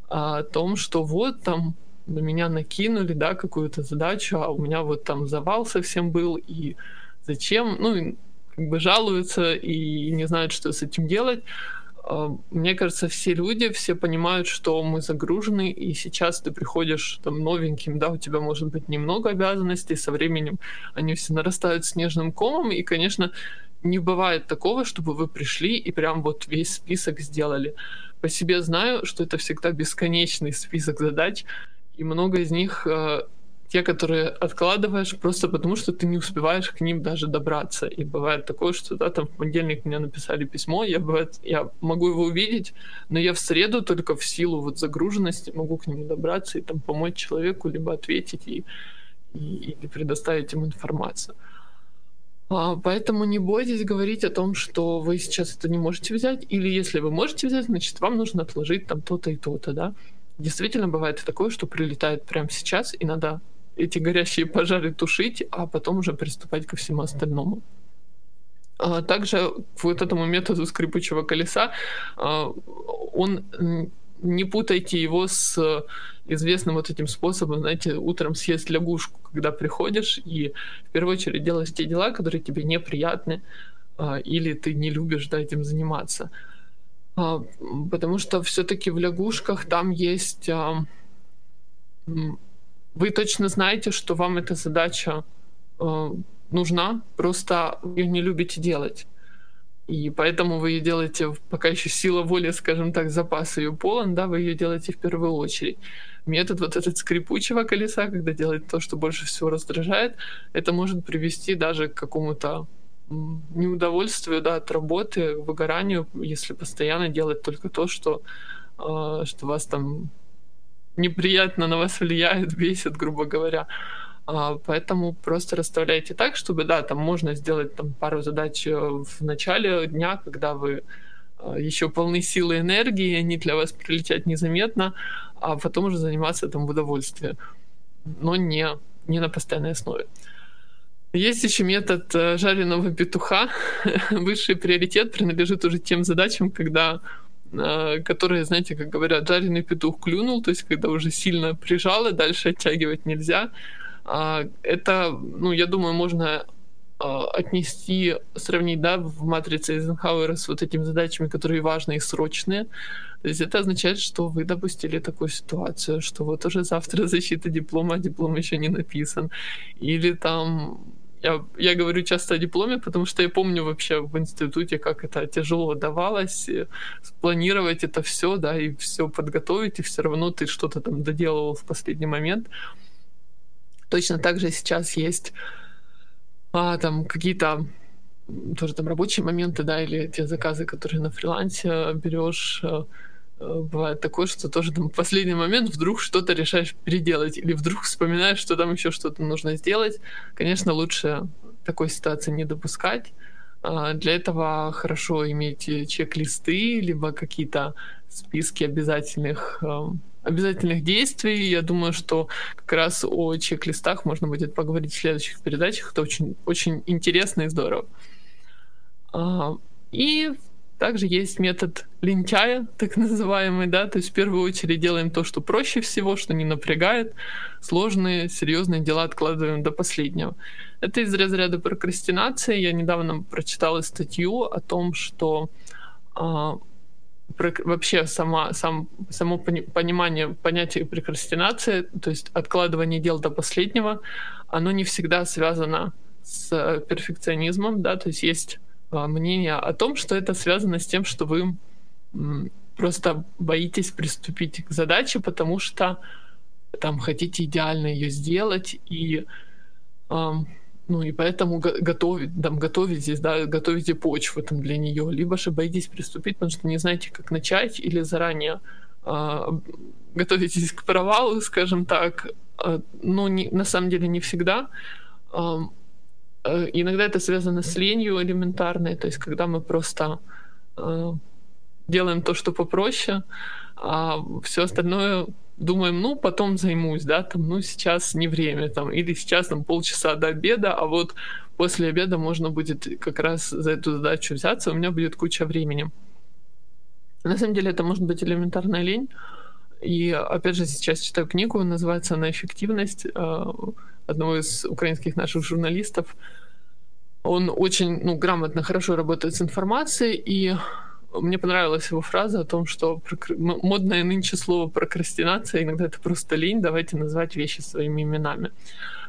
а о том, что вот там на меня накинули, да, какую-то задачу, а у меня вот там завал совсем был, и зачем, ну, как бы жалуются и не знают, что с этим делать. А, мне кажется, все люди, все понимают, что мы загружены, и сейчас ты приходишь там новеньким, да, у тебя может быть немного обязанностей, со временем они все нарастают снежным комом, и, конечно, не бывает такого, чтобы вы пришли и прям вот весь список сделали. По себе знаю, что это всегда бесконечный список задач, и много из них а, те, которые откладываешь просто потому, что ты не успеваешь к ним даже добраться. И бывает такое, что да, там в понедельник мне написали письмо, я, бывает, я могу его увидеть, но я в среду только в силу вот загруженности могу к нему добраться и там помочь человеку, либо ответить и, и, или предоставить им информацию. А, поэтому не бойтесь говорить о том, что вы сейчас это не можете взять, или если вы можете взять, значит, вам нужно отложить там то-то и то-то, да. Действительно бывает такое, что прилетает прямо сейчас, и надо эти горящие пожары тушить, а потом уже приступать ко всему остальному. А также вот этому методу скрипучего колеса а, он не путайте его с известным вот этим способом, знаете, утром съесть лягушку, когда приходишь и в первую очередь делаешь те дела, которые тебе неприятны, а, или ты не любишь да, этим заниматься. Потому что все-таки в лягушках там есть вы точно знаете, что вам эта задача э, нужна, просто вы ее не любите делать. И поэтому вы ее делаете, пока еще сила воли, скажем так, запас ее полон, да, вы ее делаете в первую очередь. Метод вот этот скрипучего колеса, когда делает то, что больше всего раздражает, это может привести даже к какому-то неудовольствию да, от работы, выгоранию, если постоянно делать только то, что, э, что вас там неприятно на вас влияет, *laughs* бесит, грубо говоря. А, поэтому просто расставляйте так, чтобы, да, там можно сделать там пару задач э, в начале дня, когда вы э, еще полны силы и энергии, они для вас прилетят незаметно, а потом уже заниматься там в удовольствие, но не, не на постоянной основе. Есть еще метод э, жареного петуха. *laughs* Высший приоритет принадлежит уже тем задачам, когда которые, знаете, как говорят, жареный петух клюнул, то есть когда уже сильно прижало, дальше оттягивать нельзя. А, это, ну, я думаю, можно а, отнести, сравнить, да, в матрице Эйзенхауэра с вот этими задачами, которые важные и срочные. То есть это означает, что вы допустили такую ситуацию, что вот уже завтра *laughs* защита диплома, а диплом еще не написан. Или там я, я говорю часто о дипломе, потому что я помню вообще в институте, как это тяжело давалось, спланировать это все, да, и все подготовить, и все равно ты что-то там доделывал в последний момент. Точно так же сейчас есть а, там какие-то тоже там рабочие моменты, да, или те заказы, которые на фрилансе берешь, Э, бывает такое, что тоже там в последний момент вдруг что-то решаешь переделать или вдруг вспоминаешь, что там еще что-то нужно сделать. Конечно, лучше такой ситуации не допускать. А, для этого хорошо иметь чек-листы, либо какие-то списки обязательных эм, обязательных действий. Я думаю, что как раз о чек-листах можно будет поговорить в следующих передачах. Это очень, очень интересно и здорово. А, и также есть метод лентяя, так называемый, да, то есть в первую очередь делаем то, что проще всего, что не напрягает, сложные, серьезные дела откладываем до последнего. Это из разряда прокрастинации. Я недавно прочитала статью о том, что а, про, вообще сама, сам, само понимание понятия прокрастинации, то есть откладывание дел до последнего, оно не всегда связано с перфекционизмом, да, то есть есть мнение о том, что это связано с тем, что вы просто боитесь приступить к задаче, потому что там хотите идеально ее сделать и Ну и поэтому готовить, там, готовитесь, да, готовите почву там для нее, либо же боитесь приступить, потому что не знаете, как начать, или заранее э, готовитесь к провалу, скажем так. Э, но не, на самом деле не всегда. Иногда это связано с ленью элементарной, то есть когда мы просто э, делаем то, что попроще, а все остальное думаем, ну, потом займусь, да, там, ну, сейчас не время, там, или сейчас там полчаса до обеда, а вот после обеда можно будет как раз за эту задачу взяться, у меня будет куча времени. На самом деле это может быть элементарная лень, и опять же сейчас читаю книгу, называется она «Эффективность» а, одного из украинских наших журналистов. Он очень ну, грамотно, хорошо работает с информацией, и мне понравилась его фраза о том, что прокр... модное нынче слово прокрастинация, иногда это просто лень, давайте назвать вещи своими именами.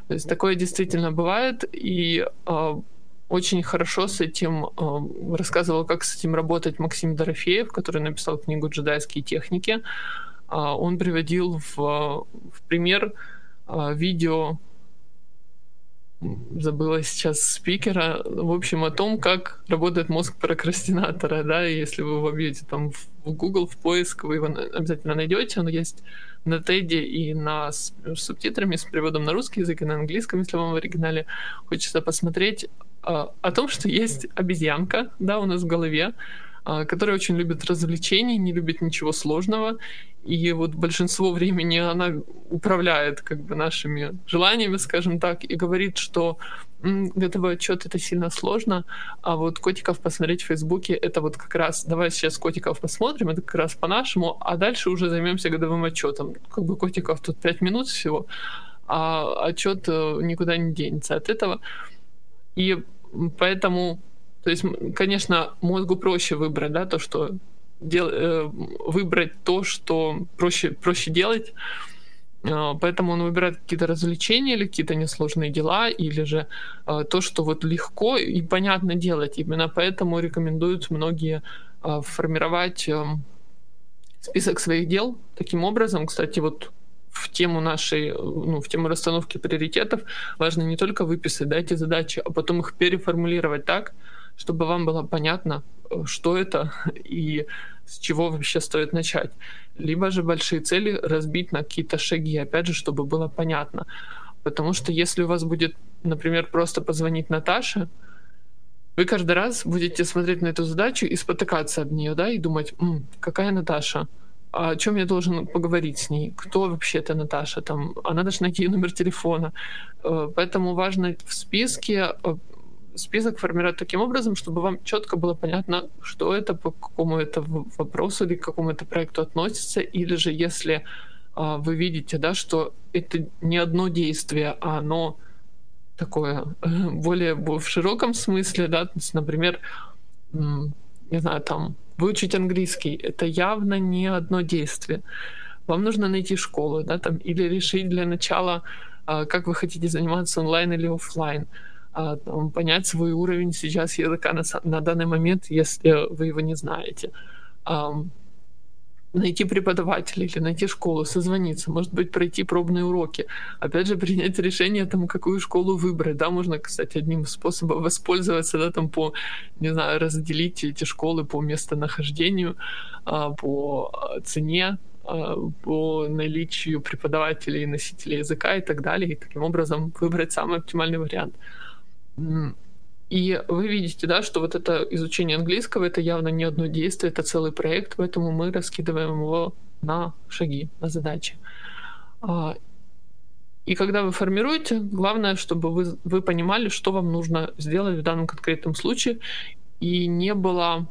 То есть такое действительно бывает, и э, очень хорошо с этим э, рассказывал, как с этим работать Максим Дорофеев, который написал книгу «Джедайские техники». Э, он приводил в, в пример э, видео забыла сейчас спикера, в общем, о том, как работает мозг прокрастинатора, да, если вы вобьете там в Google в поиск, вы его обязательно найдете, он есть на Теде и на с, с субтитрами, с переводом на русский язык и на английском, если вам в оригинале хочется посмотреть, а, о том, что есть обезьянка, да, у нас в голове, которая очень любит развлечений, не любит ничего сложного, и вот большинство времени она управляет как бы нашими желаниями, скажем так, и говорит, что этого отчет это сильно сложно, а вот котиков посмотреть в Фейсбуке это вот как раз, давай сейчас котиков посмотрим, это как раз по-нашему, а дальше уже займемся годовым отчетом. Как бы котиков тут 5 минут всего, а отчет э, никуда не денется от этого. И поэтому то есть, конечно, мозгу проще выбрать, да, то, что дел, э, выбрать то, что проще, проще делать. Э, поэтому он выбирает какие-то развлечения или какие-то несложные дела, или же э, то, что вот легко и понятно делать. Именно поэтому рекомендуют многие формировать э, список своих дел таким образом. Кстати, вот в тему нашей, ну, в тему расстановки приоритетов важно не только выписать да, эти задачи, а потом их переформулировать так, чтобы вам было понятно, э, что это и с чего вообще стоит начать. Либо же большие цели разбить на какие-то шаги, опять же, чтобы было понятно. Потому что если у вас будет, например, просто позвонить Наташе, вы каждый раз будете смотреть на эту задачу и спотыкаться об нее, да, и думать, М, какая Наташа, а о чем я должен поговорить с ней, кто вообще это Наташа, там, она должна найти номер телефона. Э, поэтому важно в списке э, список формировать таким образом, чтобы вам четко было понятно, что это, по какому это вопросу или к какому это проекту относится, или же если а, вы видите, да, что это не одно действие, а оно такое *laughs* более в широком смысле, да, то есть, например, не знаю, там выучить английский, это явно не одно действие. Вам нужно найти школу, да, там, или решить для начала, а, как вы хотите заниматься онлайн или офлайн а, там, понять свой уровень сейчас языка на, на данный момент, если вы его не знаете. А, найти преподавателя или найти школу, созвониться, может быть, пройти пробные уроки. Опять же, *laughs* принять решение, там, какую школу выбрать, да, можно, кстати, одним способом воспользоваться, да, там, по, не знаю, разделить эти школы по местонахождению, а, по цене, по наличию преподавателей, носителей языка и так далее, и таким образом выбрать самый оптимальный вариант. И вы видите, да, что вот это изучение английского это явно не одно действие, это целый проект, поэтому мы раскидываем его на шаги, на задачи. А, и когда вы формируете, главное, чтобы вы, вы понимали, что вам нужно сделать в данном конкретном случае, и не было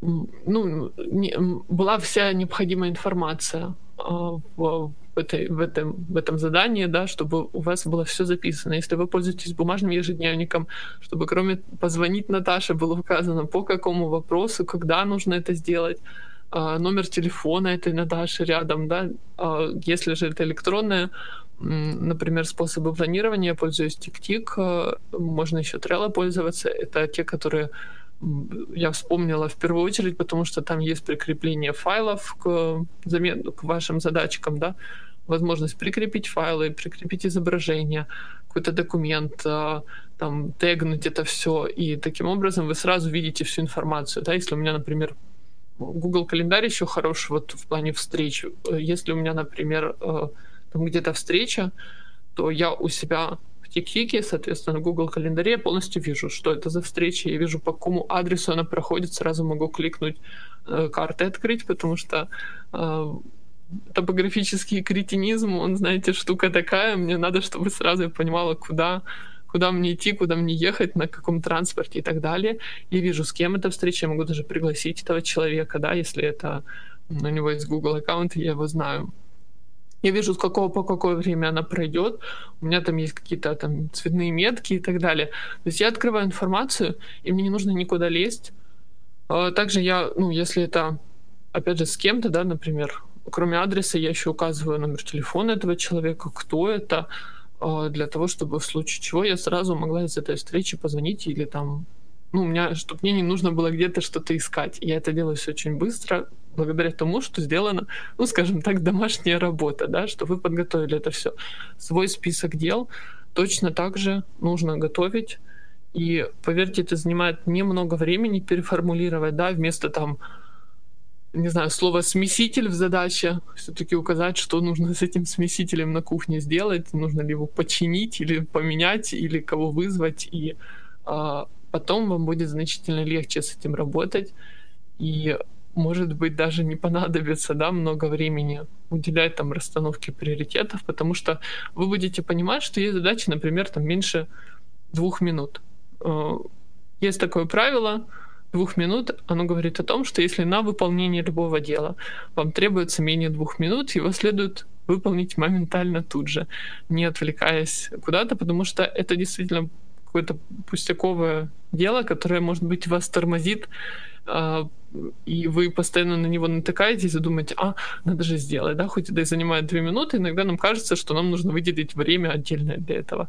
ну, не, была вся необходимая информация а, в, в, этой, в, этом, в этом задании, да, чтобы у вас было все записано. Если вы пользуетесь бумажным ежедневником, чтобы кроме позвонить Наташе было указано, по какому вопросу, когда нужно это сделать, а, номер телефона этой Наташи рядом, да, а, если же это электронное, например, способы планирования, я пользуюсь TikTik, а, можно еще Trello пользоваться, это те, которые я вспомнила в первую очередь, потому что там есть прикрепление файлов к, замен... к вашим задачкам, да, возможность прикрепить файлы, прикрепить изображение, какой-то документ, а, там, тегнуть это все, и таким образом вы сразу видите всю информацию. Да? Если у меня, например, Google календарь еще хороший вот в плане встреч. Если у меня, например, э, там где-то встреча, то я у себя в Тикфике, соответственно, в Google календаре полностью вижу, что это за встреча, я вижу, по какому адресу она проходит, сразу могу кликнуть э, карты открыть, потому что э, топографический кретинизм, он, знаете, штука такая, мне надо, чтобы сразу я понимала, куда куда мне идти, куда мне ехать, на каком транспорте и так далее. Я вижу, с кем эта встреча, я могу даже пригласить этого человека, да, если это у него есть Google аккаунт, я его знаю. Я вижу, с какого по какое время она пройдет. У меня там есть какие-то там цветные метки и так далее. То есть я открываю информацию, и мне не нужно никуда лезть. А также я, ну, если это, опять же, с кем-то, да, например, кроме адреса, я еще указываю номер телефона этого человека, кто это, а, для того, чтобы в случае чего я сразу могла из этой встречи позвонить или там, ну, у меня, чтобы мне не нужно было где-то что-то искать. Я это делаю все очень быстро, благодаря тому, что сделана, ну, скажем так, домашняя работа, да, что вы подготовили это все. Свой список дел точно так же нужно готовить. И поверьте, это занимает немного времени переформулировать, да, вместо там не знаю, слово смеситель в задаче, все-таки указать, что нужно с этим смесителем на кухне сделать, нужно ли его починить или поменять, или кого вызвать, и а, потом вам будет значительно легче с этим работать, и может быть даже не понадобится, да, много времени уделять там расстановке приоритетов, потому что вы будете понимать, что есть задачи, например, там меньше двух минут. А, есть такое правило, двух минут, оно говорит о том, что если на выполнение любого дела вам требуется менее двух минут, его следует выполнить моментально тут же, не отвлекаясь куда-то, потому что это действительно какое-то пустяковое дело, которое, может быть, вас тормозит, а, и вы постоянно на него натыкаетесь и думаете, а, надо же сделать, да, хоть это и занимает две минуты, иногда нам кажется, что нам нужно выделить время отдельное для этого.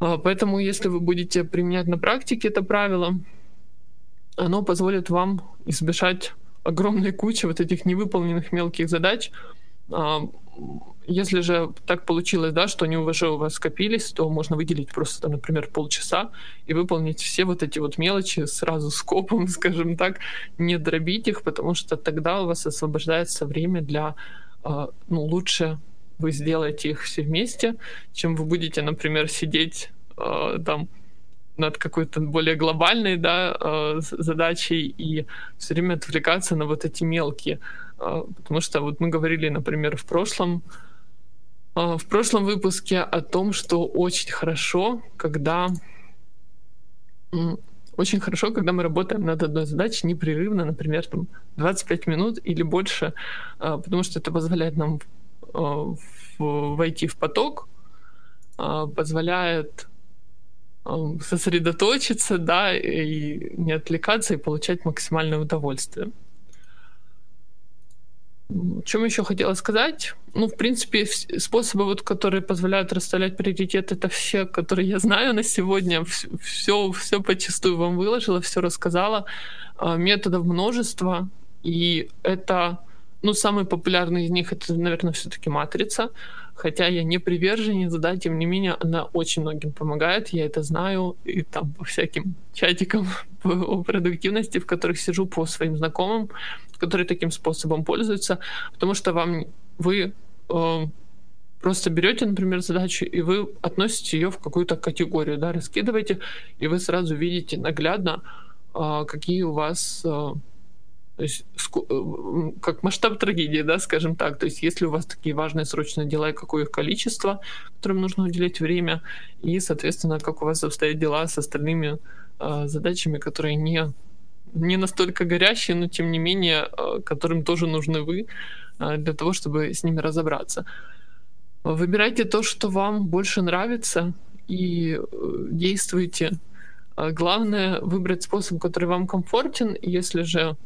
А, поэтому, если вы будете применять на практике это правило, оно позволит вам избежать огромной кучи вот этих невыполненных мелких задач. А, если же так получилось, да, что они уже у вас скопились, то можно выделить просто, например, полчаса и выполнить все вот эти вот мелочи сразу скопом, *laughs* скажем так, не дробить их, потому что тогда у вас освобождается время для, а, ну, лучше вы сделаете их все вместе, чем вы будете, например, сидеть а, там над какой-то более глобальной да, э, задачей и все время отвлекаться на вот эти мелкие. Э, потому что вот мы говорили, например, в прошлом, э, в прошлом выпуске о том, что очень хорошо, когда очень хорошо, когда мы работаем над одной задачей непрерывно, например, там 25 минут или больше, потому что это позволяет нам войти в поток, позволяет сосредоточиться, да, и не отвлекаться, и получать максимальное удовольствие. Чем еще хотела сказать? Ну, в принципе, способы, вот, которые позволяют расставлять приоритеты, это все, которые я знаю на сегодня. Все, все почастую вам выложила, все рассказала. А, методов множество, и это, ну, самый популярный из них, это, наверное, все-таки матрица хотя я не приверженец, да, тем не менее, она очень многим помогает, я это знаю, и там по всяким чатикам *laughs* о продуктивности, в которых сижу по своим знакомым, которые таким способом пользуются, потому что вам вы э, просто берете, например, задачу, и вы относите ее в какую-то категорию, да, раскидываете, и вы сразу видите наглядно, э, какие у вас э, то есть э, как масштаб трагедии, да, скажем так. То есть если у вас такие важные срочные дела, и какое их количество, которым нужно уделять время, и, соответственно, как у вас обстоят дела с остальными э, задачами, которые не, не настолько горящие, но тем не менее, э, которым тоже нужны вы э, для того, чтобы с ними разобраться. Выбирайте то, что вам больше нравится, и э, действуйте. Главное выбрать способ, который вам комфортен. Если же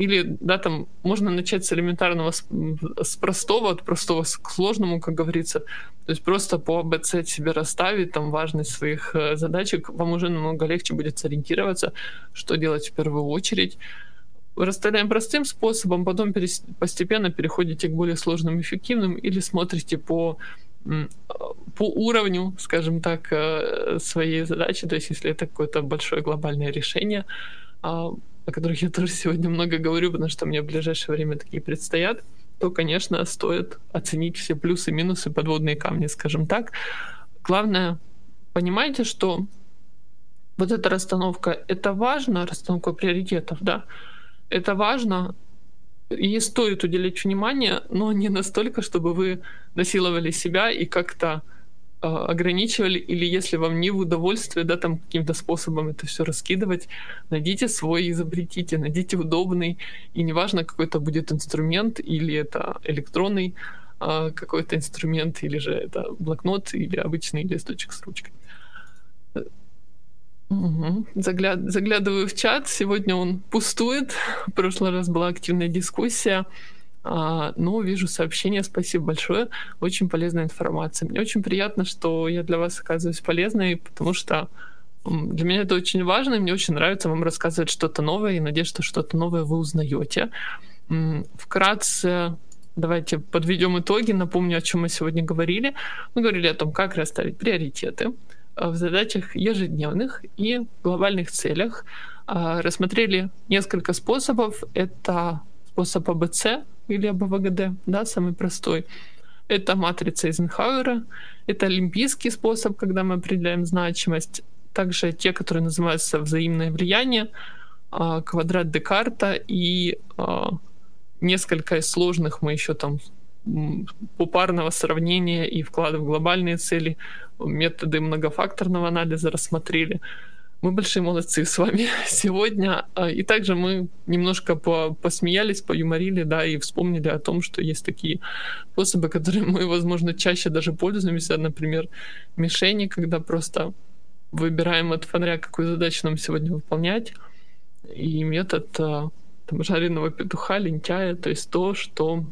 или, да, там можно начать с элементарного, с, с простого, от простого к сложному, как говорится. То есть просто по АБЦ себе расставить там важность своих э, задачек, вам уже намного легче будет сориентироваться, что делать в первую очередь. расставляем простым способом, потом постепенно переходите к более сложным, эффективным или смотрите по по уровню, скажем так, э, своей задачи, то есть если это какое-то большое глобальное решение, а, о которых я тоже сегодня много говорю, потому что мне в ближайшее время такие предстоят, то, конечно, стоит оценить все плюсы, минусы, подводные камни, скажем так. Главное, понимайте, что вот эта расстановка, это важно, расстановка приоритетов, да, это важно, ей стоит уделять внимание, но не настолько, чтобы вы насиловали себя и как-то ограничивали, или если вам не в удовольствие, да, там каким-то способом это все раскидывать, найдите свой, изобретите, найдите удобный, и неважно, какой это будет инструмент, или это электронный э, какой-то инструмент, или же это блокнот, или обычный листочек с ручкой. Угу. Загля... Заглядываю в чат. Сегодня он пустует. В прошлый раз была активная дискуссия. А, но вижу сообщение. Спасибо большое. Очень полезная информация. Мне очень приятно, что я для вас оказываюсь полезной, потому что для меня это очень важно, и мне очень нравится вам рассказывать что-то новое, и надеюсь, что что-то новое вы узнаете. Вкратце давайте подведем итоги, напомню, о чем мы сегодня говорили. Мы говорили о том, как расставить приоритеты, в задачах ежедневных и глобальных целях. А, рассмотрели несколько способов. Это способ АБЦ или АБВГД, да, самый простой. Это матрица Эйзенхауэра, это олимпийский способ, когда мы определяем значимость. Также те, которые называются взаимное влияние, а, квадрат Декарта и а, несколько из сложных мы еще там попарного сравнения и вклада в глобальные цели, методы многофакторного анализа рассмотрели. Мы большие молодцы с вами *laughs* сегодня. А, и также мы немножко по посмеялись, поюморили, да, и вспомнили о том, что есть такие способы, которые мы, возможно, чаще даже пользуемся. Например, мишени, когда просто выбираем от фонаря, какую задачу нам сегодня выполнять. И метод а, там, жареного петуха, лентяя, то есть то, что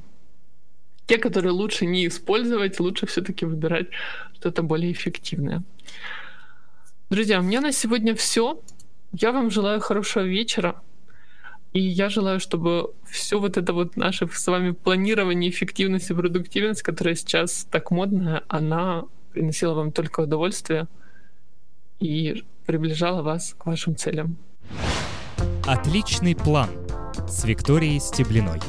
те, которые лучше не использовать, лучше все-таки выбирать что-то более эффективное. Друзья, у меня на сегодня все. Я вам желаю хорошего вечера. И я желаю, чтобы все вот это вот наше с вами планирование, эффективность и продуктивность, которая сейчас так модная, она приносила вам только удовольствие и приближала вас к вашим целям. Отличный план с Викторией Стеблиной.